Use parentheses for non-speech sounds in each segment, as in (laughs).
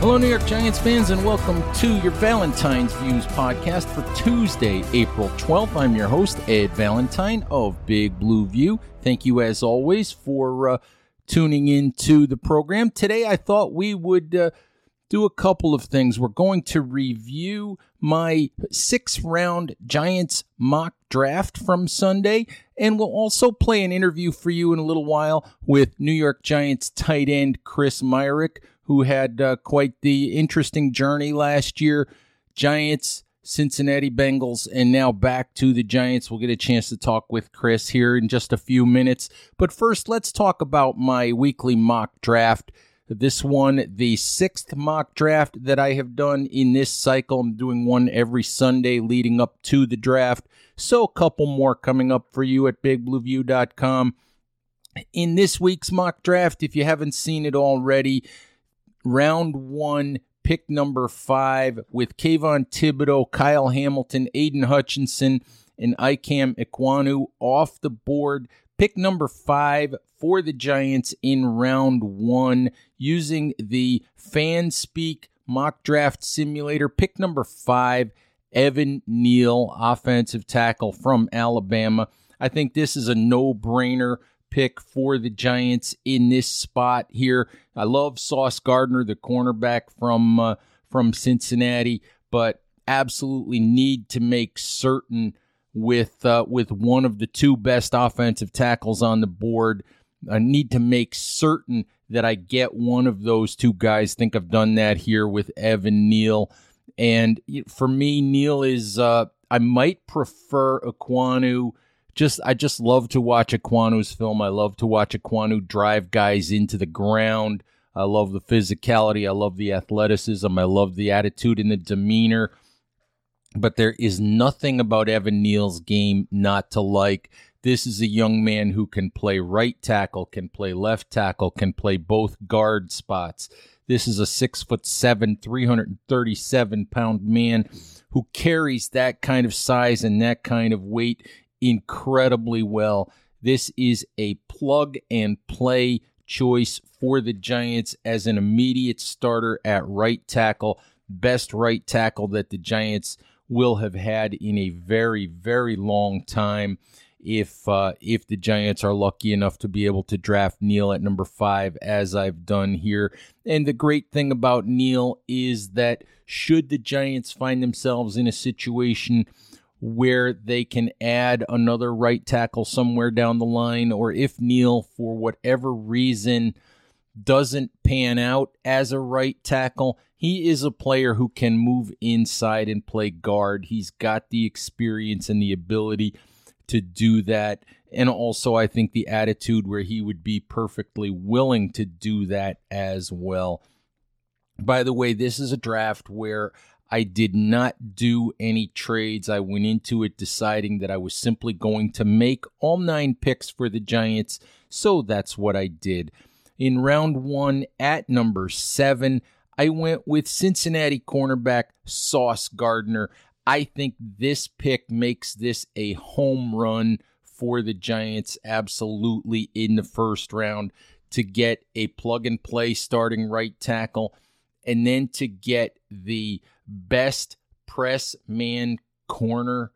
Hello, New York Giants fans, and welcome to your Valentine's Views podcast for Tuesday, April 12th. I'm your host, Ed Valentine of Big Blue View. Thank you, as always, for uh, tuning in to the program. Today, I thought we would uh, do a couple of things. We're going to review my six round Giants mock draft from Sunday, and we'll also play an interview for you in a little while with New York Giants tight end Chris Myarick who had uh, quite the interesting journey last year. Giants, Cincinnati Bengals, and now back to the Giants. We'll get a chance to talk with Chris here in just a few minutes. But first, let's talk about my weekly mock draft. This one, the sixth mock draft that I have done in this cycle. I'm doing one every Sunday leading up to the draft. So, a couple more coming up for you at bigblueview.com. In this week's mock draft, if you haven't seen it already, round one, pick number five, with Kayvon Thibodeaux, Kyle Hamilton, Aidan Hutchinson, and Ikem Ekwonu off the board. Pick number five for the Giants in round one using the FanSpeak mock draft simulator. Pick number five, Evan Neal, offensive tackle from Alabama. I think this is a no brainer pick for the Giants in this spot here. I love Sauce Gardner, the cornerback from uh, from Cincinnati, but absolutely need to make certain with uh, with one of the two best offensive tackles on the board. I need to make certain that I get one of those two guys. think I've done that here with Evan Neal, and for me, Neal is uh, I might prefer Ekwonu just I just love to watch Ekwonu's film. I love to watch Aquanu drive guys into the ground. I love the physicality. I love the athleticism. I love the attitude and the demeanor. But there is nothing about Evan Neal's game not to like. This is a young man who can play right tackle, can play left tackle, can play both guard spots. This is a six foot seven, 337 pound man who carries that kind of size and that kind of weight incredibly well. This is a plug and play choice for the Giants as an immediate starter at right tackle. Best right tackle that the Giants will have had in a very, very long time. If uh, if the Giants are lucky enough to be able to draft Neal at number five, as I've done here, and the great thing about Neal is that should the Giants find themselves in a situation where they can add another right tackle somewhere down the line, or if Neal, for whatever reason, doesn't pan out as a right tackle, he is a player who can move inside and play guard. He's got the experience and the ability to do that. And also, I think the attitude where he would be perfectly willing to do that as well. By the way, this is a draft where I did not do any trades. I went into it deciding that I was simply going to make all nine picks for the Giants, so that's what I did. In round one, at number seven, I went with Cincinnati cornerback Sauce Gardner. I think this pick makes this a home run for the Giants, absolutely in the first round to get a plug and play starting right tackle and then to get the best press man corner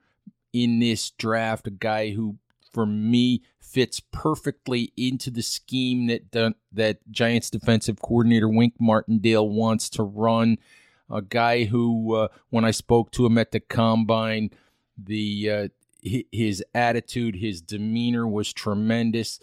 in this draft, a guy who for me fits perfectly into the scheme that that Giants defensive coordinator Wink Martindale wants to run. A guy who, uh, when I spoke to him at the combine, The uh, his attitude, his demeanor was tremendous.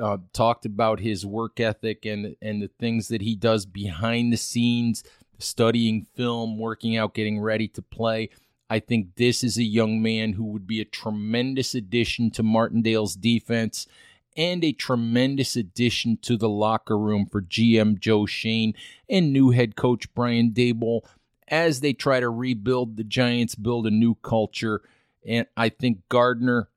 Uh, talked about his work ethic and and the things that he does behind the scenes, studying film, working out, getting ready to play. I think this is a young man who would be a tremendous addition to Martindale's defense and a tremendous addition to the locker room for GM Joe Schoen and new head coach Brian Daboll as they try to rebuild the Giants, build a new culture. And I think Gardner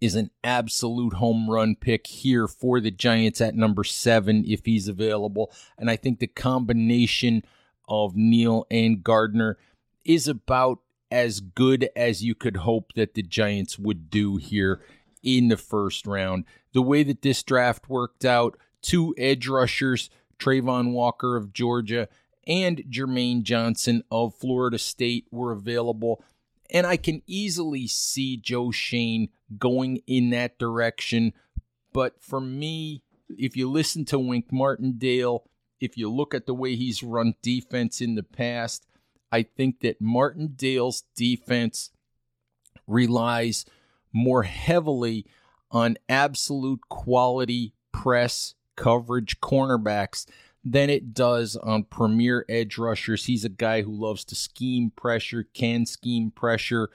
is an absolute home run pick here for the Giants at number seven if he's available. And I think the combination of Neal and Gardner is about as good as you could hope that the Giants would do here in the first round. The way that this draft worked out, two edge rushers, Travon Walker of Georgia and Jermaine Johnson of Florida State were available. And I can easily see Joe Schoen going in that direction. But for me, if you listen to Wink Martindale, if you look at the way he's run defense in the past, I think that Martindale's defense relies more heavily on absolute quality press coverage cornerbacks than it does on premier edge rushers. He's a guy who loves to scheme pressure, can scheme pressure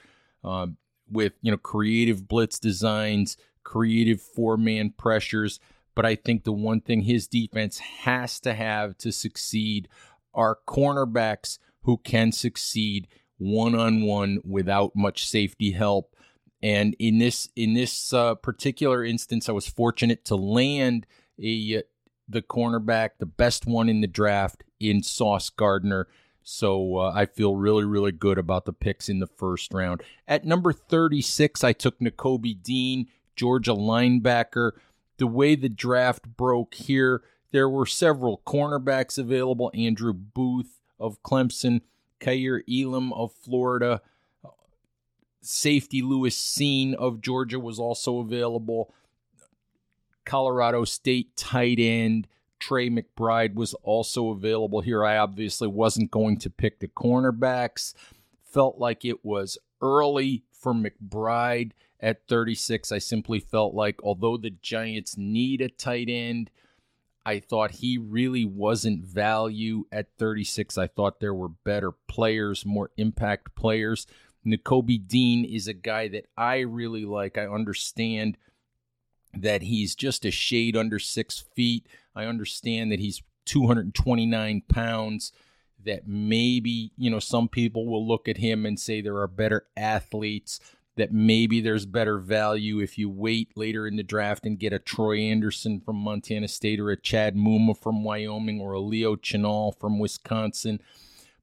uh, with you know creative blitz designs, creative four man pressures. But I think the one thing his defense has to have to succeed are cornerbacks who can succeed one on one without much safety help. And in this in this uh, particular instance, I was fortunate to land a the cornerback, the best one in the draft in Sauce Gardner. So uh, I feel really, really good about the picks in the first round. At number 36, I took Nakobe Dean, Georgia linebacker. The way the draft broke here, there were several cornerbacks available Andrew Booth of Clemson, Kaiir Elam of Florida, safety Lewis Cine of Georgia was also available. Colorado State tight end Trey McBride was also available here. I obviously wasn't going to pick the cornerbacks. Felt like it was early for McBride at 36. I simply felt like although the Giants need a tight end, I thought he really wasn't value at 36. I thought there were better players, more impact players. Nakobe Dean is a guy that I really like. I understand that he's just a shade under six feet. I understand that he's 229 pounds. That maybe, you know, some people will look at him and say there are better athletes, that maybe there's better value if you wait later in the draft and get a Troy Anderson from Montana State or a Chad Muma from Wyoming or a Leo Chenal from Wisconsin.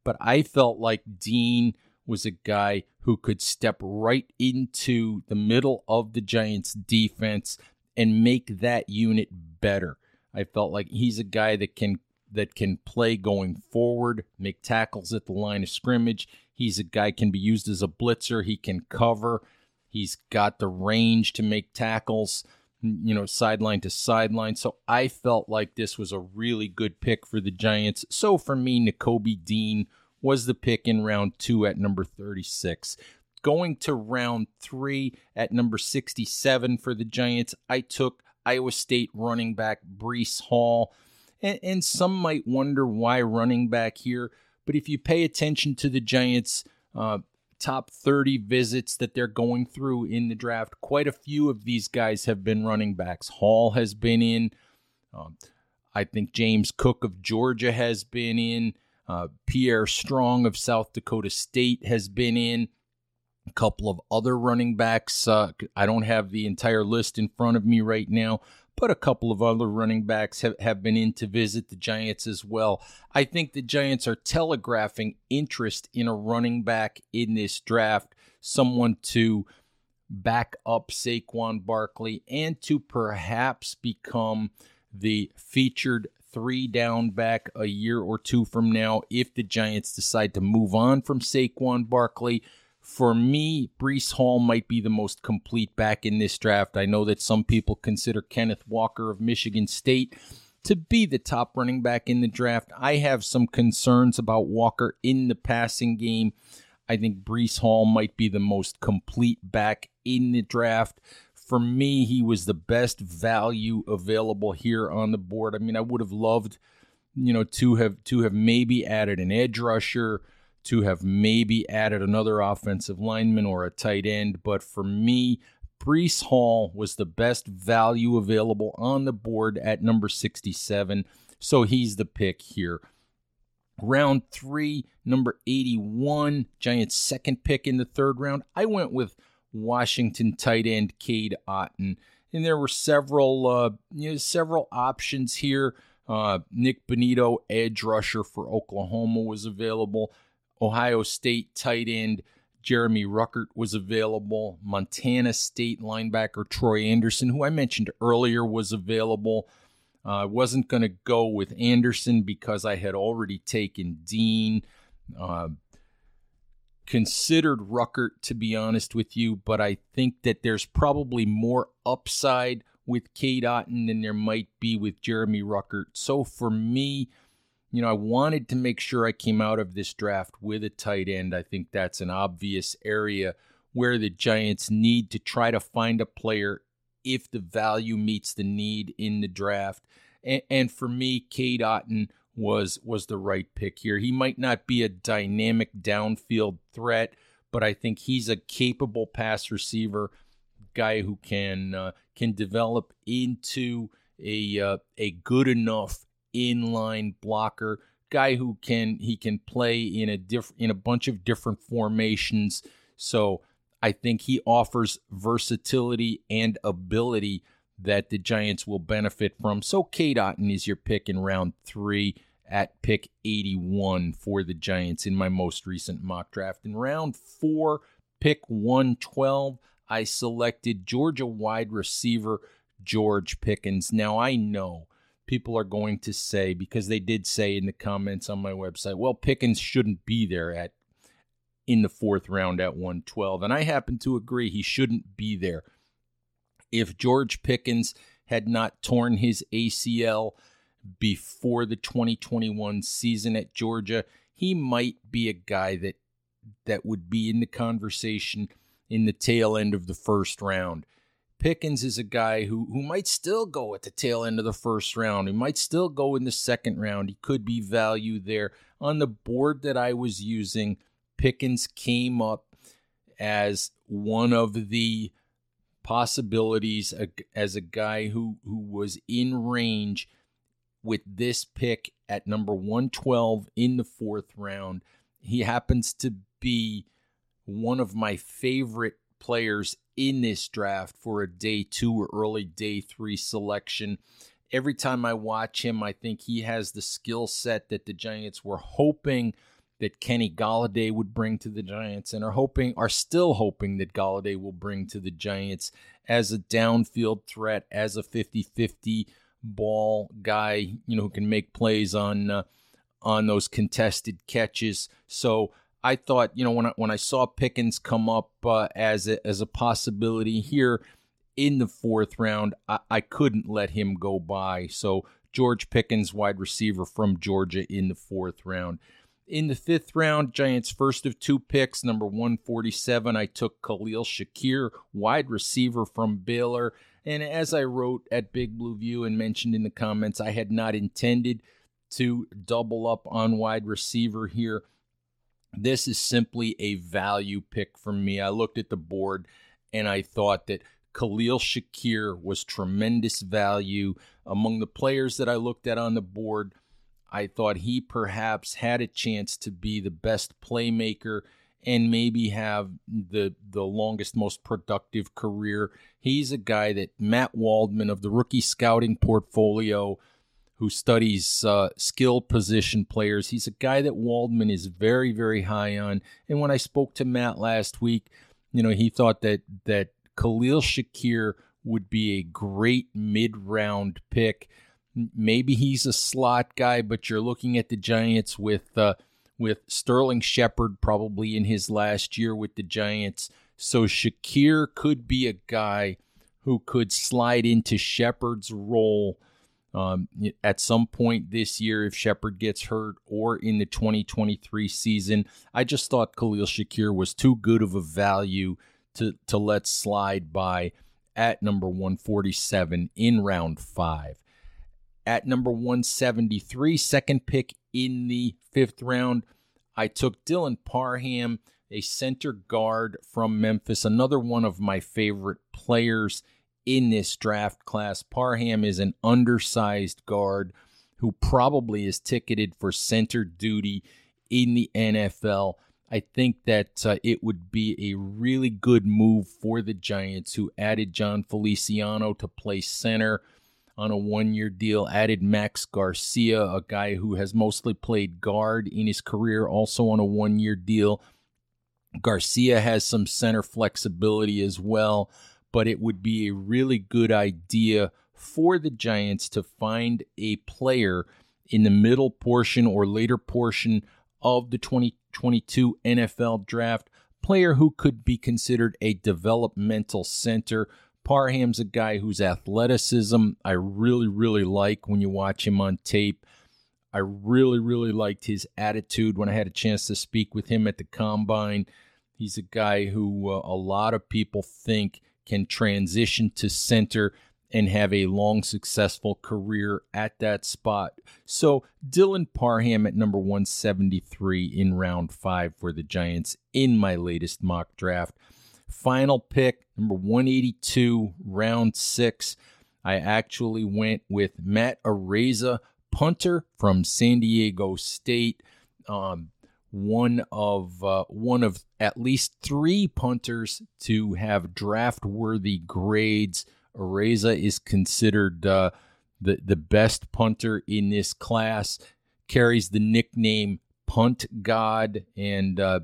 But I felt like Dean was a guy who could step right into the middle of the Giants' defense and make that unit better. I felt like he's a guy that can that can play going forward, make tackles at the line of scrimmage. He's a guy can be used as a blitzer. He can cover. He's got the range to make tackles, you know, sideline to sideline. So I felt like this was a really good pick for the Giants. So for me, Nakobe Dean was the pick in round two at number 36. Going to round three at number 67 for the Giants, I took Iowa State running back Breece Hall. And, and some might wonder why running back here, but if you pay attention to the Giants' uh, top 30 visits that they're going through in the draft, quite a few of these guys have been running backs. Hall has been in. Um, I think James Cook of Georgia has been in. Uh, Pierre Strong of South Dakota State has been in a couple of other running backs. Uh, I don't have the entire list in front of me right now, but a couple of other running backs have, have been in to visit the Giants as well. I think the Giants are telegraphing interest in a running back in this draft, someone to back up Saquon Barkley and to perhaps become the featured three down back a year or two from now if the Giants decide to move on from Saquon Barkley for me, Breece Hall might be the most complete back in this draft. I know that some people consider Kenneth Walker of Michigan State to be the top running back in the draft. I have some concerns about Walker in the passing game. I think Breece Hall might be the most complete back in the draft. For me, he was the best value available here on the board. I mean, I would have loved, you know, to have to have maybe added an edge rusher, to have maybe added another offensive lineman or a tight end. But for me, Breece Hall was the best value available on the board at number 67. So he's the pick here. Round three, number 81, Giants' second pick in the third round. I went with Washington tight end Cade Otton. And there were several, uh, you know, several options here. Uh, Nik Bonitto, edge rusher for Oklahoma, was available. Ohio State tight end Jeremy Ruckert was available. Montana State linebacker Troy Anderson, who I mentioned earlier, was available. Uh, I wasn't going to go with Anderson because I had already taken Dean. Uh, considered Ruckert, to be honest with you, but I think that there's probably more upside with Cade Otton than there might be with Jeremy Ruckert. So for me, you know, I wanted to make sure I came out of this draft with a tight end. I think that's an obvious area where the Giants need to try to find a player if the value meets the need in the draft. And, and for me, Cade Otton was was the right pick here. He might not be a dynamic downfield threat, but I think he's a capable pass receiver, guy who can uh, can develop into a uh, a good enough inline blocker, guy who can he can play in a diff, in a bunch of different formations. So I think he offers versatility and ability that the Giants will benefit from. So Cade Otton is your pick in round three at pick 81 for the Giants in my most recent mock draft. In round four, pick 112, I selected Georgia wide receiver George Pickens. Now I know people are going to say because they did say in the comments on my website, well, Pickens shouldn't be there at in the fourth round at 112. And I happen to agree he shouldn't be there. If George Pickens had not torn his ACL before the 2021 season at Georgia, he might be a guy that that would be in the conversation in the tail end of the first round. Pickens is a guy who who might still go at the tail end of the first round. He might still go in the second round. He could be value there. On the board that I was using, Pickens came up as one of the possibilities as a guy who who was in range with this pick at number 112 in the fourth round. He happens to be one of my favorite players in this draft for a day two or early day three selection. Every time I watch him, I think he has the skill set that the Giants were hoping that Kenny Golladay would bring to the Giants and are hoping are still hoping that Galladay will bring to the Giants as a downfield threat, as a 50-50 ball guy, you know, who can make plays on uh, on those contested catches. So I thought, you know, when I, when I saw Pickens come up uh, as a, as a possibility here in the fourth round, I, I couldn't let him go by. So George Pickens, wide receiver from Georgia, in the fourth round. In the fifth round, Giants' first of two picks, number 147, I took Khalil Shakir, wide receiver from Baylor. And as I wrote at Big Blue View and mentioned in the comments, I had not intended to double up on wide receiver here. This is simply a value pick for me. I looked at the board and I thought that Khalil Shakir was tremendous value among the players that I looked at on the board. I thought he perhaps had a chance to be the best playmaker and maybe have the the longest most productive career. He's a guy that Matt Waldman of the rookie scouting portfolio who studies uh, skilled position players. He's a guy that Waldman is very, very high on. And when I spoke to Matt last week, you know, he thought that that Khalil Shakir would be a great mid-round pick. Maybe he's a slot guy, but you're looking at the Giants with uh, with Sterling Shepard probably in his last year with the Giants. So Shakir could be a guy who could slide into Shepard's role Um, at some point this year, if Shepard gets hurt or in the 2023 season, I just thought Khalil Shakir was too good of a value to, to let slide by at number 147 in round five. At number 173, second pick in the fifth round, I took Dylan Parham, a center guard from Memphis, another one of my favorite players in this draft class. Parham is an undersized guard who probably is ticketed for center duty in the NFL. I think that uh, it would be a really good move for the Giants, who added Jon Feliciano to play center on a one year deal, added Max Garcia, a guy who has mostly played guard in his career, also on a one year deal. Garcia has some center flexibility as well but it would be a really good idea for the Giants to find a player in the middle portion or later portion of the 2022 NFL draft, player who could be considered a developmental center. Parham's a guy whose athleticism I really, really like when you watch him on tape. I really, really liked his attitude when I had a chance to speak with him at the combine. He's a guy who uh, a lot of people think can transition to center and have a long, successful career at that spot. So, Dylan Parham at number 173 in round five for the Giants in my latest mock draft. Final pick, number 182, round six. I actually went with Matt Araiza, punter from San Diego State. Um, one of uh, one of at least three punters to have draft worthy grades. Araiza is considered uh, the the best punter in this class. Carries the nickname Punt God, and uh,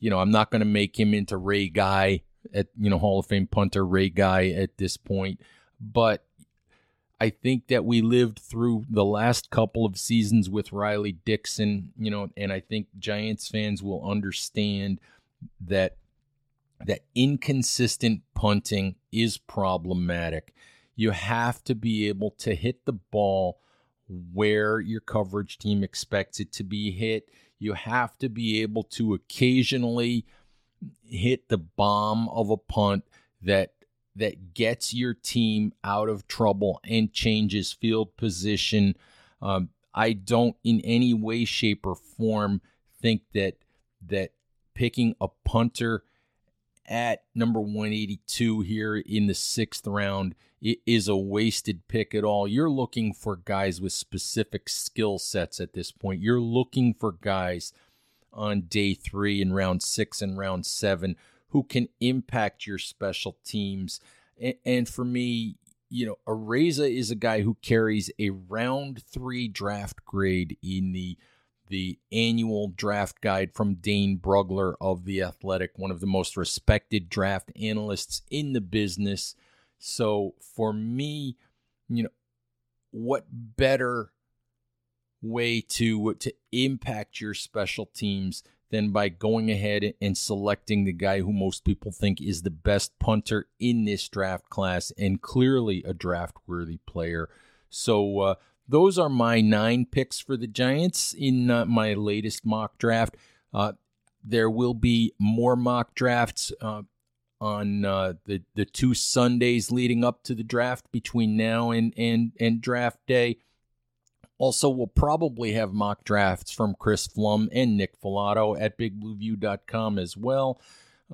you know I'm not going to make him into Ray Guy at you know Hall of Fame punter Ray Guy at this point, but I think that we lived through the last couple of seasons with Riley Dixon, you know, and I think Giants fans will understand that that inconsistent punting is problematic. You have to be able to hit the ball where your coverage team expects it to be hit. You have to be able to occasionally hit the bomb of a punt that that gets your team out of trouble and changes field position. Um, I don't in any way, shape, or form think that that picking a punter at number 182 here in the sixth round is a wasted pick at all. You're looking for guys with specific skill sets at this point. You're looking for guys on day three and round six and round seven who can impact your special teams. And, for me, you know, Araiza is a guy who carries a round three draft grade in the the annual draft guide from Dane Brugler of The Athletic, one of the most respected draft analysts in the business. So for me, you know, what better way to to impact your special teams than by going ahead and selecting the guy who most people think is the best punter in this draft class and clearly a draft worthy player. So, uh, those are my nine picks for the Giants in uh, my latest mock draft. Uh, there will be more mock drafts uh, on uh, the the two Sundays leading up to the draft between now and and and draft day. Also, we'll probably have mock drafts from Chris Pflum and Nick Falato at bigblueview.com as well.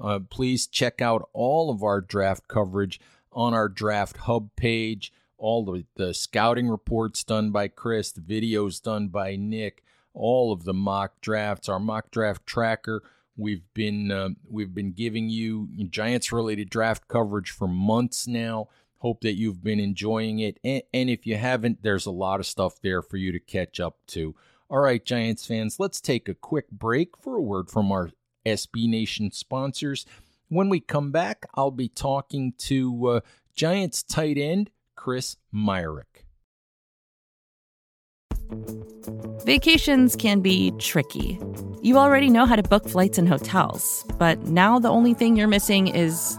Uh, please check out all of our draft coverage on our draft hub page. All the, the scouting reports done by Chris, the videos done by Nick, all of the mock drafts, our mock draft tracker. We've been uh, we've been giving you Giants related draft coverage for months now. Hope that you've been enjoying it. And, and if you haven't, there's a lot of stuff there for you to catch up to. All right, Giants fans, let's take a quick break for a word from our SB Nation sponsors. When we come back, I'll be talking to uh, Giants tight end Chris Myarick. Vacations can be tricky. You already know how to book flights and hotels, but now the only thing you're missing is,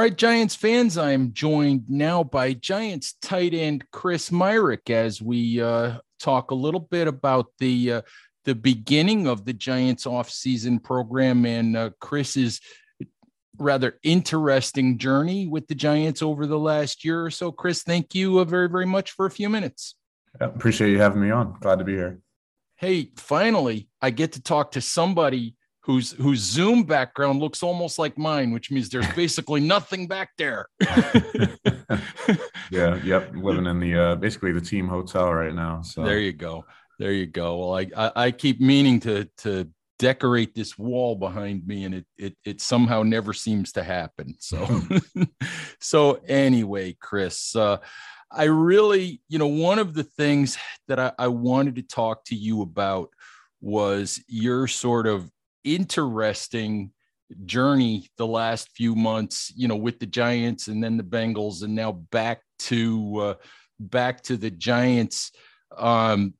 All right, Giants fans, I'm joined now by Giants tight end Chris Myarick as we uh, talk a little bit about the uh, the beginning of the Giants offseason program and uh, Chris's rather interesting journey with the Giants over the last year or so. Chris, thank you uh, very, very much for a few minutes. Yeah, appreciate you having me on. Glad to be here. Hey, finally, I get to talk to somebody whose whose Zoom background looks almost like mine, which means there's basically nothing back there. (laughs) yeah, yep. Living in the uh, basically the team hotel right now. So there you go. There you go. Well, I, I, I keep meaning to to decorate this wall behind me, and it it it somehow never seems to happen. So (laughs) so anyway, Chris, uh, I really, you know, one of the things that I, I wanted to talk to you about was your sort of interesting journey the last few months, you know, with the Giants and then the Bengals, and now back to uh, back to the Giants. Um,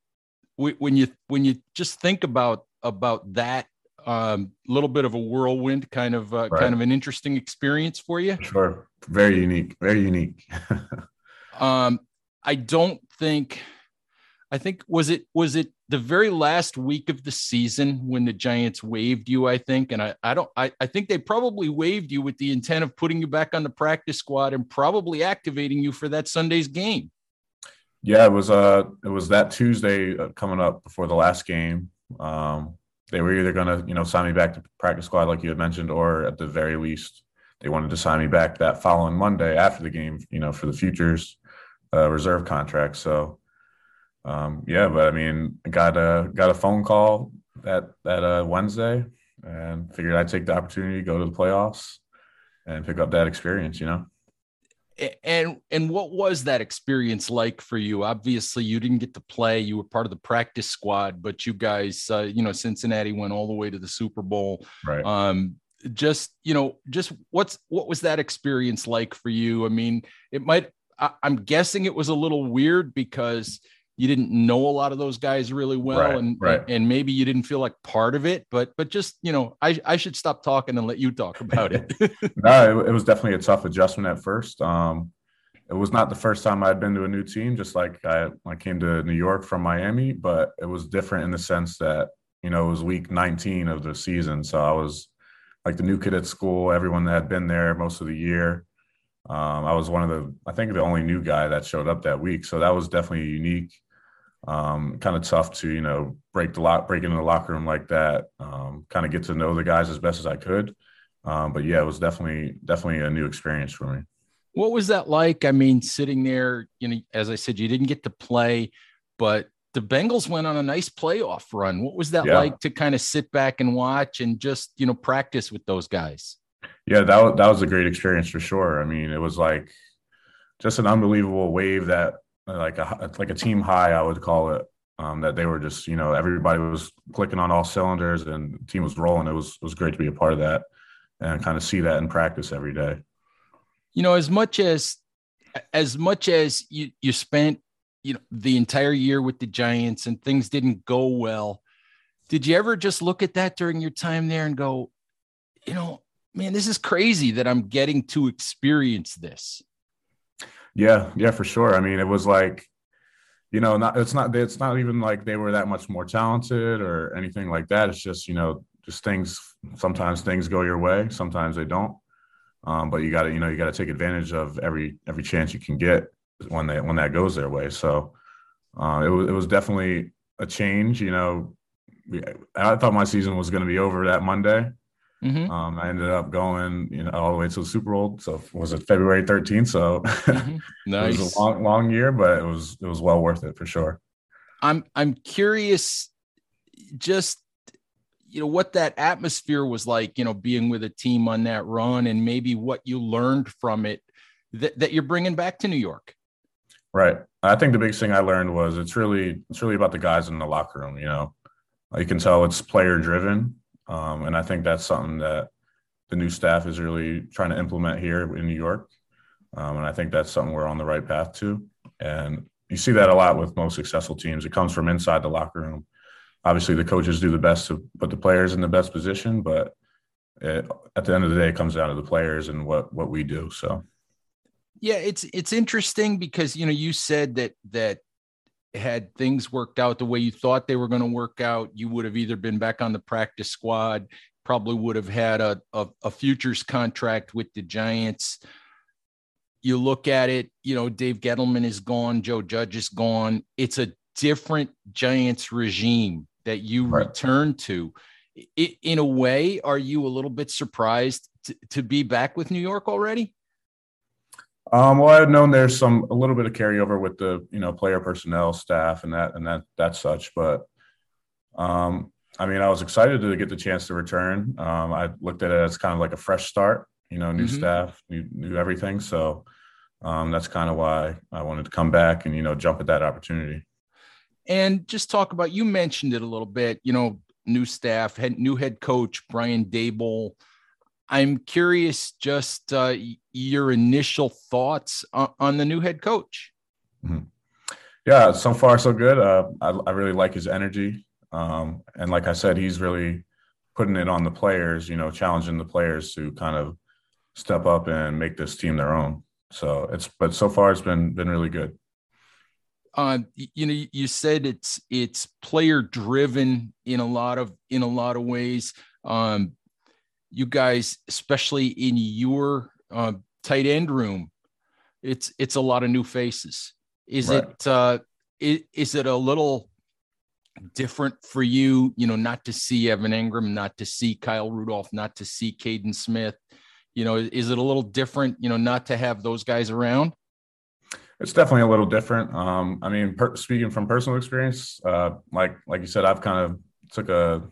when you when you just think about about that um, little bit of a whirlwind, kind of uh, right. kind of an interesting experience for you. Sure, very unique, very unique. (laughs) um, I don't think. I think was it was it the very last week of the season when the Giants waived you. I think, and I I don't I, I think they probably waived you with the intent of putting you back on the practice squad and probably activating you for that Sunday's game. Yeah, it was uh it was that Tuesday uh, coming up before the last game. Um, they were either gonna you know sign me back to practice squad like you had mentioned, or at the very least they wanted to sign me back that following Monday after the game, you know, for the futures uh, reserve contract. So um, yeah, but I mean, got a got a phone call that that uh, Wednesday and figured I'd take the opportunity to go to the playoffs and pick up that experience. You know? And and what was that experience like for you? Obviously you didn't get to play you were part of the practice squad but you guys uh, you know cincinnati went all the way to the super bowl. Right. Um just you know just what's what was that experience like for you? I mean it might I, i'm guessing it was a little weird because you didn't know a lot of those guys really well right, and, right. and maybe you didn't feel like part of it but but just you know i i should stop talking and let you talk (laughs) about it no it, it, was definitely a tough adjustment at first um it was not the first time i'd been to a new team just like i i came to new york from miami but it was different in the sense that you know it was week 19 of the season so i was like the new kid at school everyone that had been there most of the year um, I was one of the, I think, the only new guy that showed up that week. So that was definitely unique um, kind of tough to you know break the lock, break into the locker room like that. Um, kind of get to know the guys as best as I could. Um, but yeah, it was definitely definitely a new experience for me. What was that like? I mean, sitting there, you know, as I said, you didn't get to play, but the Bengals went on a nice playoff run. What was that yeah. like to kind of sit back and watch and just you know practice with those guys? Yeah, that was, that was a great experience for sure. I mean, it was like just an unbelievable wave that like a like a team high, I would call it. Um, that they were just, you know, everybody was clicking on all cylinders and the team was rolling. It was it was great to be a part of that and kind of see that in practice every day. You know, as much as as much as you you spent, you know, the entire year with the Giants and things didn't go well, did you ever just look at that during your time there and go, you know, man, this is crazy that I'm getting to experience this? Yeah, yeah, for sure. I mean, it was like, you know, not it's not it's not even like they were that much more talented or anything like that. It's just, you know, just things sometimes things go your way, sometimes they don't. Um, but you got to, you know, you got to take advantage of every every chance you can get when they when that goes their way. So uh, it was it was definitely a change. You know, I thought my season was going to be over that Monday. Mm-hmm. Um, I ended up going, you know, all the way to the Super Bowl. So was it February 13th? So mm-hmm. nice. it was a (laughs) long, long year, but it was it was well worth it for sure. I'm I'm curious, just you know what that atmosphere was like. You know, being with a team on that run, and maybe what you learned from it that, that you're bringing back to New York. Right. I think the biggest thing I learned was it's really it's really about the guys in the locker room. You know, you can tell it's player driven, um, and I think that's something that the new staff is really trying to implement here in New York. Um, and I think that's something we're on the right path to. And you see that a lot with most successful teams. It comes from inside the locker room. Obviously, the coaches do the best to put the players in the best position, but it, at the end of the day, it comes down to the players and what what we do. So, yeah, it's it's interesting because you know you said that that had things worked out the way you thought they were going to work out, you would have either been back on the practice squad, probably would have had a, a, a futures contract with the Giants. You look at it, you know, Dave Gettleman is gone, Joe Judge is gone. It's a different Giants regime that you right. return to. In a way, are you a little bit surprised to, to be back with New York already? Um, well, I had known there's some a little bit of carryover with the you know player personnel staff and that and that that such, but um, I mean, I was excited to get the chance to return. Um, I looked at it as kind of like a fresh start, you know, new mm-hmm. staff, new new everything. So um, that's kind of why I wanted to come back and you know jump at that opportunity. And just talk about you mentioned it a little bit, you know, new staff, head, new head coach Brian Daboll. I'm curious just uh, your initial thoughts on, on, the new head coach. Mm-hmm. Yeah, so far so good. Uh, I, I, really like his energy, um, and like I said, he's really putting it on the players. You know, challenging the players to kind of step up and make this team their own. So it's but so far it's been been really good. Uh, you know, you said it's it's player driven in a lot of in a lot of ways. Um, you guys, especially in your uh, tight end room, it's it's a lot of new faces. Is right. it uh, is, is it a little different for you? You know, not to see Evan Engram, not to see Kyle Rudolph, not to see Kaden Smith. You know, is it a little different? You know, not to have those guys around. It's definitely a little different. Um, I mean, per, speaking from personal experience, uh, like like you said, I've kind of took a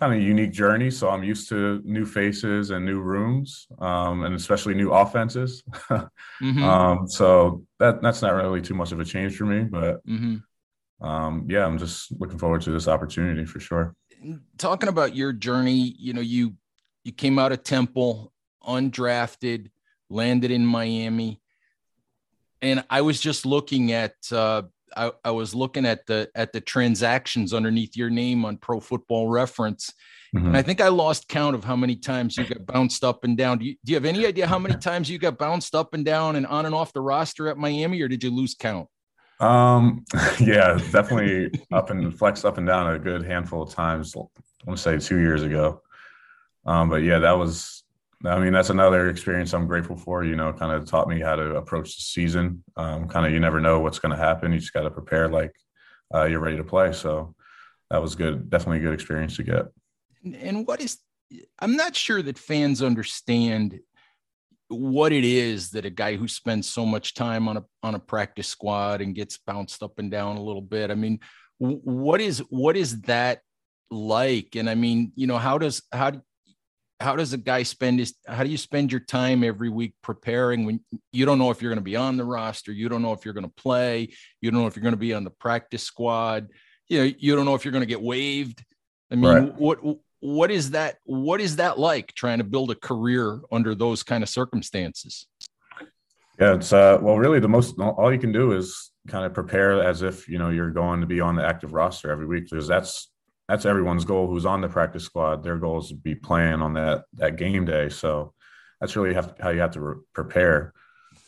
kind of unique journey. So I'm used to new faces and new rooms, um, and especially new offenses. (laughs) mm-hmm. um, so that that's not really too much of a change for me, but mm-hmm. um, yeah, I'm just looking forward to this opportunity for sure. Talking about your journey, you know, you you came out of Temple, undrafted, landed in Miami, and I was just looking at. Uh, I, I, was looking at the at the transactions underneath your name on Pro Football Reference, mm-hmm. and I think I lost count of how many times you got bounced up and down. Do you, do you have any idea how many (laughs) times you got bounced up and down and on and off the roster at Miami, or did you lose count? Um, (laughs) yeah, definitely up and flexed up and down a good handful of times. I want to say two years ago. Um, but yeah, that was I mean, that's another experience I'm grateful for. You know, kind of taught me how to approach the season. Um, kind of, you never know what's going to happen. You just got to prepare like uh, you're ready to play. So that was good. Definitely a good experience to get. And what is? I'm not sure that fans understand what it is that a guy who spends so much time on a on a practice squad and gets bounced up and down a little bit. I mean, what is what is that like? And I mean, you know, how does how how does a guy spend his how do you spend your time every week preparing when you don't know if you're going to be on the roster you don't know if you're going to play you don't know if you're going to be on the practice squad you know you don't know if you're going to get waived i mean right. what what is that what is that like trying to build a career under those kind of circumstances yeah it's uh well really the most all you can do is kind of prepare as if you know you're going to be on the active roster every week because that's that's everyone's goal who's on the practice squad. Their goal is to be playing on that that game day. So that's really have, how you have to re- prepare.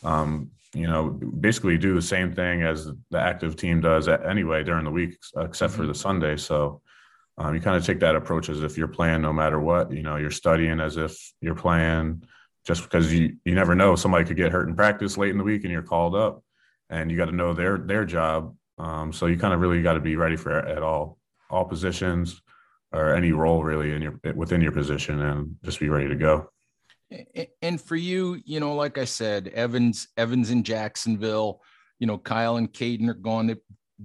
Um, you know, basically do the same thing as the active team does anyway during the week, except for the Sunday. So um, you kind of take that approach as if you're playing no matter what. You know, you're studying as if you're playing. just because you you never know somebody could get hurt in practice late in the week and you're called up, and you got to know their their job. Um, so you kind of really got to be ready for it at all all positions or any role really in your within your position and just be ready to go. And for you, you know, like I said, Evans Evans in Jacksonville, you know, Kyle and Kaden are gone. The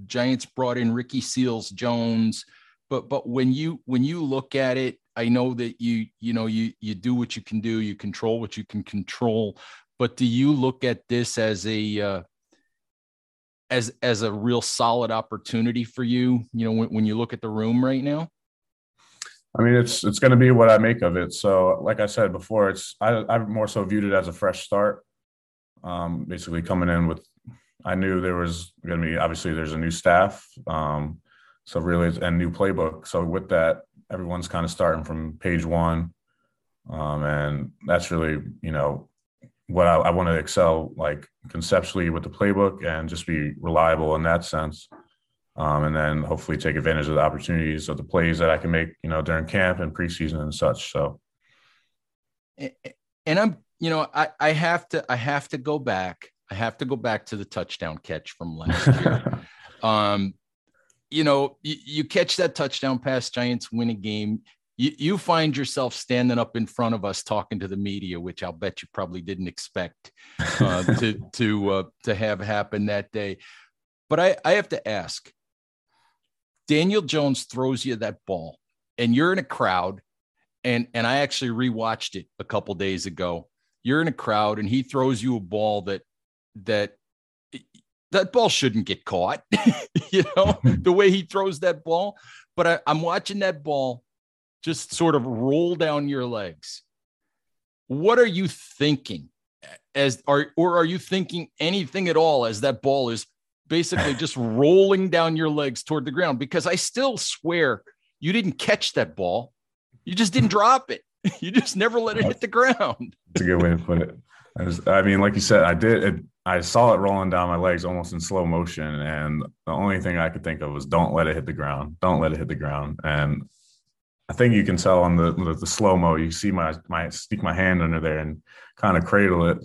Giants brought in Ricky Seals Jones, but but when you when you look at it, I know that you you know you you do what you can do, you control what you can control. But do you look at this as a uh, as as a real solid opportunity for you? You know, when, when you look at the room right now. I mean, it's it's going to be what I make of it. So, like I said before, it's I, I've more so viewed it as a fresh start. Um, basically, coming in with, I knew there was going to be obviously there's a new staff, um, so really a new playbook. So with that, everyone's kind of starting from page one, um, and that's really you know what I, I want to excel like conceptually with the playbook and just be reliable in that sense um, and then hopefully take advantage of the opportunities of the plays that I can make, you know, during camp and preseason and such. So, and I'm, you know, I I have to I have to go back. I have to go back to the touchdown catch from last (laughs) year. um, you know, you, you catch that touchdown pass, Giants win a game. You, you find yourself standing up in front of us talking to the media, which I'll bet you probably didn't expect uh, (laughs) to to uh, to have happen that day. But I, I have to ask, Daniel Jones throws you that ball and you're in a crowd and and I actually rewatched it a couple days ago. You're in a crowd and he throws you a ball that that that ball shouldn't get caught, (laughs) you know, (laughs) the way he throws that ball. But I, I'm watching that ball just sort of roll down your legs. What are you thinking? As are or are you thinking anything at all as that ball is basically (laughs) just rolling down your legs toward the ground because I still swear you didn't catch that ball. You just didn't (laughs) drop it. (laughs) You just never let it hit the ground. That's a good way to put it. I, was, I mean, like you said, I did. It, I saw it rolling down my legs almost in slow motion, and the only thing I could think of was don't let it hit the ground. Don't let it hit the ground. And I think you can tell on the the, the slow mo. You see my my stick my hand under there and kind of cradle it.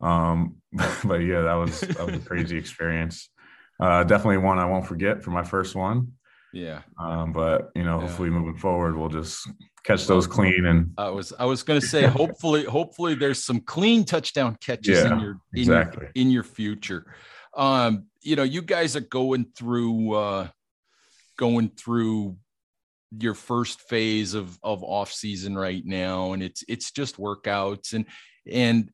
Um, (laughs) but yeah, that was that was a crazy (laughs) experience. Uh, definitely one I won't forget for my first one. Yeah. Um, but you know, yeah. hopefully moving forward, we'll just catch those clean. And I was I was going to say, hopefully, hopefully there's some clean touchdown catches yeah, in your in, exactly in your future. Um, you know, you guys are going through uh, going through your first phase of of off season right now, and it's it's just workouts and and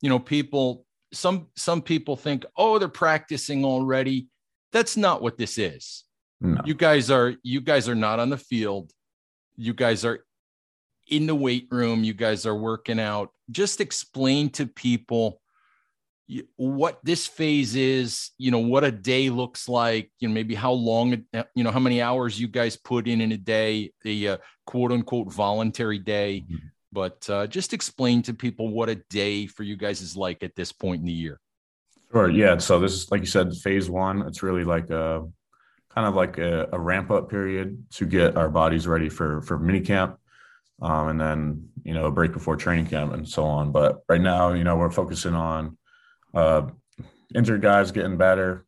you know people some some people think oh they're practicing already. That's not what this is. No. you guys are you guys are not on the field. You guys are in the weight room. You guys are working out. Just explain to people what this phase is you know what a day looks like you know maybe how long you know how many hours you guys put in in a day the uh, quote unquote voluntary day mm-hmm but uh, just explain to people what a day for you guys is like at this point in the year. Sure. Yeah. So this is like you said, phase one. It's really like a kind of like a, a ramp up period to get our bodies ready for for mini camp, um, and then you know a break before training camp and so on. But right now, you know, we're focusing on uh, injured guys getting better,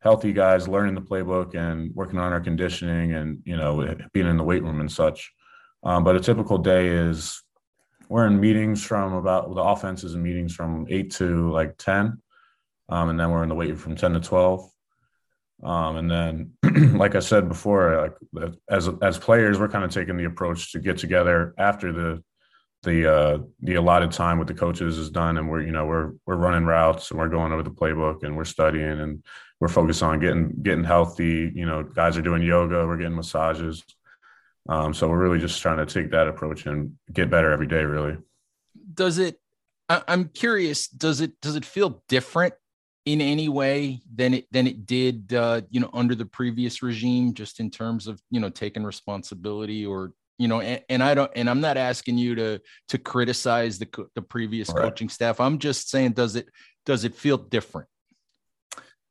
healthy guys learning the playbook and working on our conditioning and you know being in the weight room and such. Um, but a typical day is we're in meetings from about the offense is in meetings from eight to like 10. Um, and then we're in the weight room from 10 to 12. Um, and then, (clears throat) like I said before, like as as players, we're kind of taking the approach to get together after the the uh, the allotted time with the coaches is done, and we're you know we're we're running routes and we're going over the playbook and we're studying and we're focused on getting getting healthy. You know, guys are doing yoga, we're getting massages, um, so we're really just trying to take that approach and get better every day. Really. Does it? I'm curious. Does it? Does it feel different in any way than it than it did? Uh, you know, under the previous regime, just in terms of you know taking responsibility or you know and, and, i don't and i'm not asking you to to criticize the the previous right. coaching staff i'm just saying does it does it feel different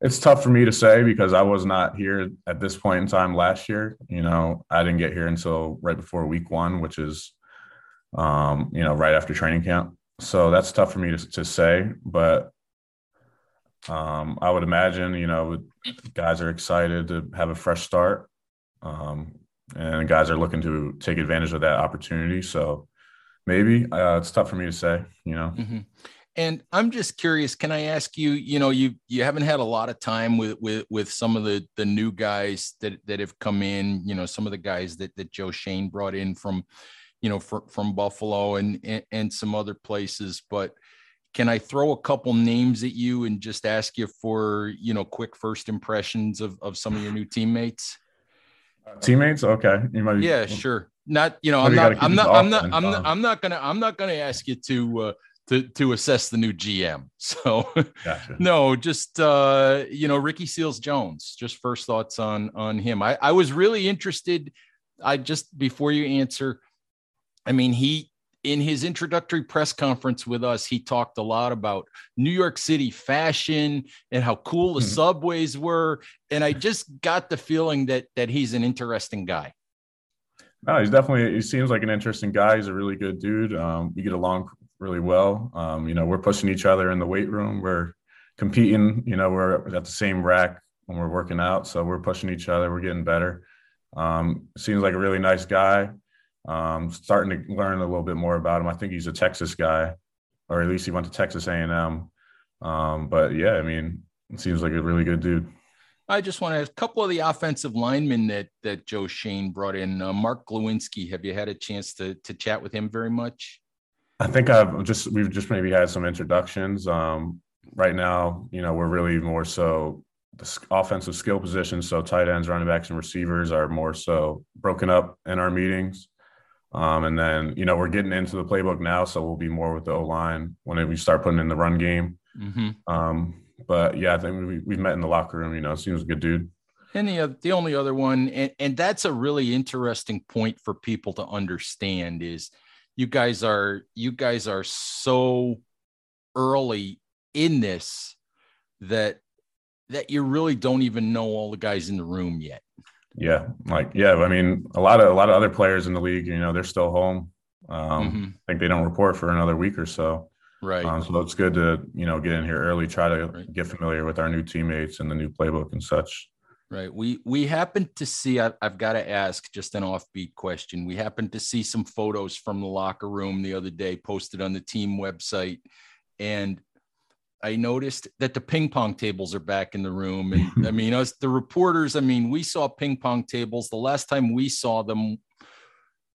it's tough for me to say because I was not here at this point in time last year. You know, I didn't get here until right before week one, which is um, you know, right after training camp. So that's tough for me to, to say, but um, I would imagine, you know, guys are excited to have a fresh start. Um, and guys are looking to take advantage of that opportunity. So maybe uh, it's tough for me to say, you know. Mm-hmm. And I'm just curious. Can I ask you? You know, you you haven't had a lot of time with with with some of the the new guys that that have come in. You know, some of the guys that that Joe Schoen brought in from, you know, from from Buffalo and and, and some other places. But can I throw a couple names at you and just ask you for you know quick first impressions of of some of your new teammates? Teammates, okay. You might, yeah, sure. Not you know, I'm not, I'm not, I'm not, I'm not, I'm not gonna, I'm not gonna ask you to. Uh, to, to assess the new GM. (laughs) So gotcha. no, just uh, you know, Ricky Seals Jones, just first thoughts on on him. I, I was really interested. I just before you answer, I mean, he in his introductory press conference with us, he talked a lot about New York City fashion and how cool the mm-hmm. subways were. And I just got the feeling that that he's an interesting guy. No, he's definitely. He seems like an interesting guy. He's a really good dude. Um, we get along really well. Um, you know, we're pushing each other in the weight room. We're competing. You know, we're at the same rack when we're working out, so we're pushing each other. We're getting better. Um, seems like a really nice guy. Um, starting to learn a little bit more about him. I think he's a Texas guy, or at least he went to Texas A&M. Um, but yeah, I mean, it seems like a really good dude. I just want to ask a couple of the offensive linemen that that Joe Schoen brought in. Uh, Mark Glowinski, have you had a chance to to chat with him very much? I think I've just we've just maybe had some introductions. Um, right now, you know, we're really more so the offensive skill positions. So tight ends, running backs, and receivers are more so broken up in our meetings. Um, and then you know we're getting into the playbook now, so we'll be more with the O line when we start putting in the run game. Mm-hmm. Um, but yeah, I think we, we've met in the locker room. You know, seems a good dude. And the, the only other one, and, and that's a really interesting point for people to understand is you guys are you guys are so early in this that that you really don't even know all the guys in the room yet. Yeah, like yeah, I mean a lot of a lot of other players in the league, you know, they're still home. Um, mm-hmm. I think they don't report for another week or so. Right. Um, so it's good to you know get in here early, try to right. get familiar with our new teammates and the new playbook and such. Right. We we happened to see. I, have got to ask just an offbeat question. We happened to see some photos from the locker room the other day posted on the team website, and I noticed that the ping pong tables are back in the room. And (laughs) I mean, us the reporters. I mean, we saw ping pong tables the last time we saw them.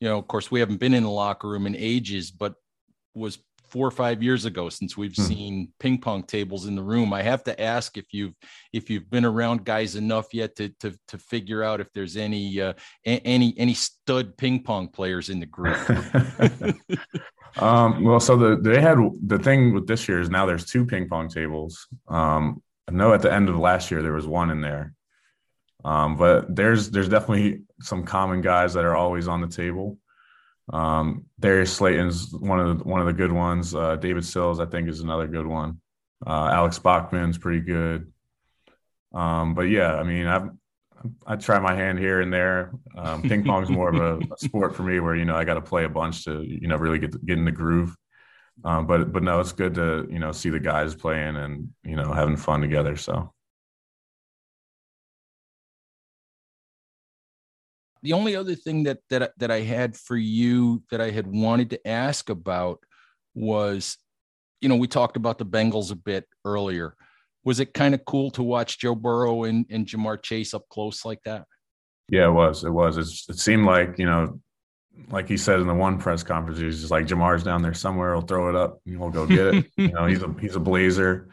You know, of course, we haven't been in the locker room in ages, but was four or five years ago since we've hmm. seen ping pong tables in the room. I have to ask if you've if you've been around guys enough yet to to, to figure out if there's any uh, any any stud ping pong players in the group. (laughs) (laughs) um, well, so the they had the thing with this year is now there's two ping pong tables. Um, I know at the end of last year there was one in there. Um, but there's there's definitely some common guys that are always on the table. Um, Darius Slayton's one of the, one of the good ones. Uh, David Sills, I think, is another good one. Uh, Alex Bachman's pretty good. Um, but yeah, I mean, I've I try my hand here and there. Um, ping pong's (laughs) more of a, a, sport for me, where you know I got to play a bunch to you know really get get in the groove. Um, but but no, it's good to you know see the guys playing and you know having fun together. So the only other thing that that that I had for you that I had wanted to ask about was, you know, we talked about the Bengals a bit earlier. Was it kind of cool to watch Joe Burrow and, and Ja'Marr Chase up close like that? Yeah, it was. It was. It's, it seemed like you know, like he said in the one press conference, he's just like Ja'Marr's down there somewhere. He'll throw it up. and He'll go get it. (laughs) you know, he's a he's a blazer.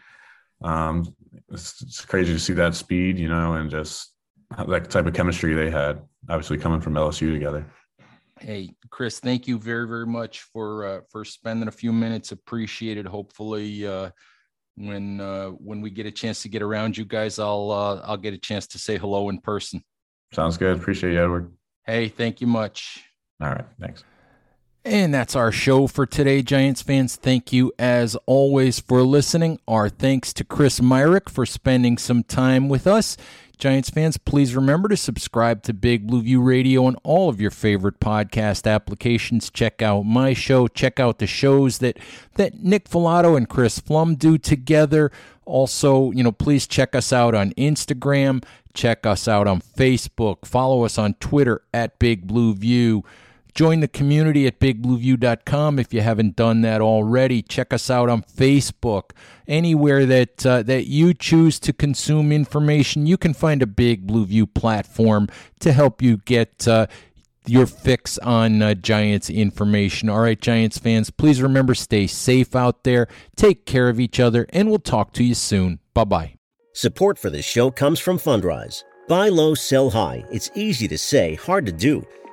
Um, it's, it's crazy to see that speed, you know, and just that type of chemistry they had, obviously coming from LSU together. Hey, Chris, thank you very, very much for uh, for spending a few minutes. Appreciate it. Hopefully, uh, when uh, when we get a chance to get around you guys, I'll uh, I'll get a chance to say hello in person. Sounds good. Appreciate you, Edward. Hey, thank you much. All right, thanks. And that's our show for today, Giants fans. Thank you, as always, for listening. Our thanks to Chris Myarick for spending some time with us. Giants fans, please remember to subscribe to Big Blue View Radio on all of your favorite podcast applications. Check out my show. Check out the shows that that Nick Falato and Chris Pflum do together. Also, you know, please check us out on Instagram. Check us out on Facebook. Follow us on Twitter at Big Blue View. Join the community at bigblueview.com if you haven't done that already. Check us out on Facebook. Anywhere that uh, that you choose to consume information, you can find a Big Blue View platform to help you get uh, your fix on uh, Giants information. All right, Giants fans, please remember stay safe out there. Take care of each other, and we'll talk to you soon. Bye bye. Support for this show comes from Fundrise. Buy low, sell high. It's easy to say, hard to do.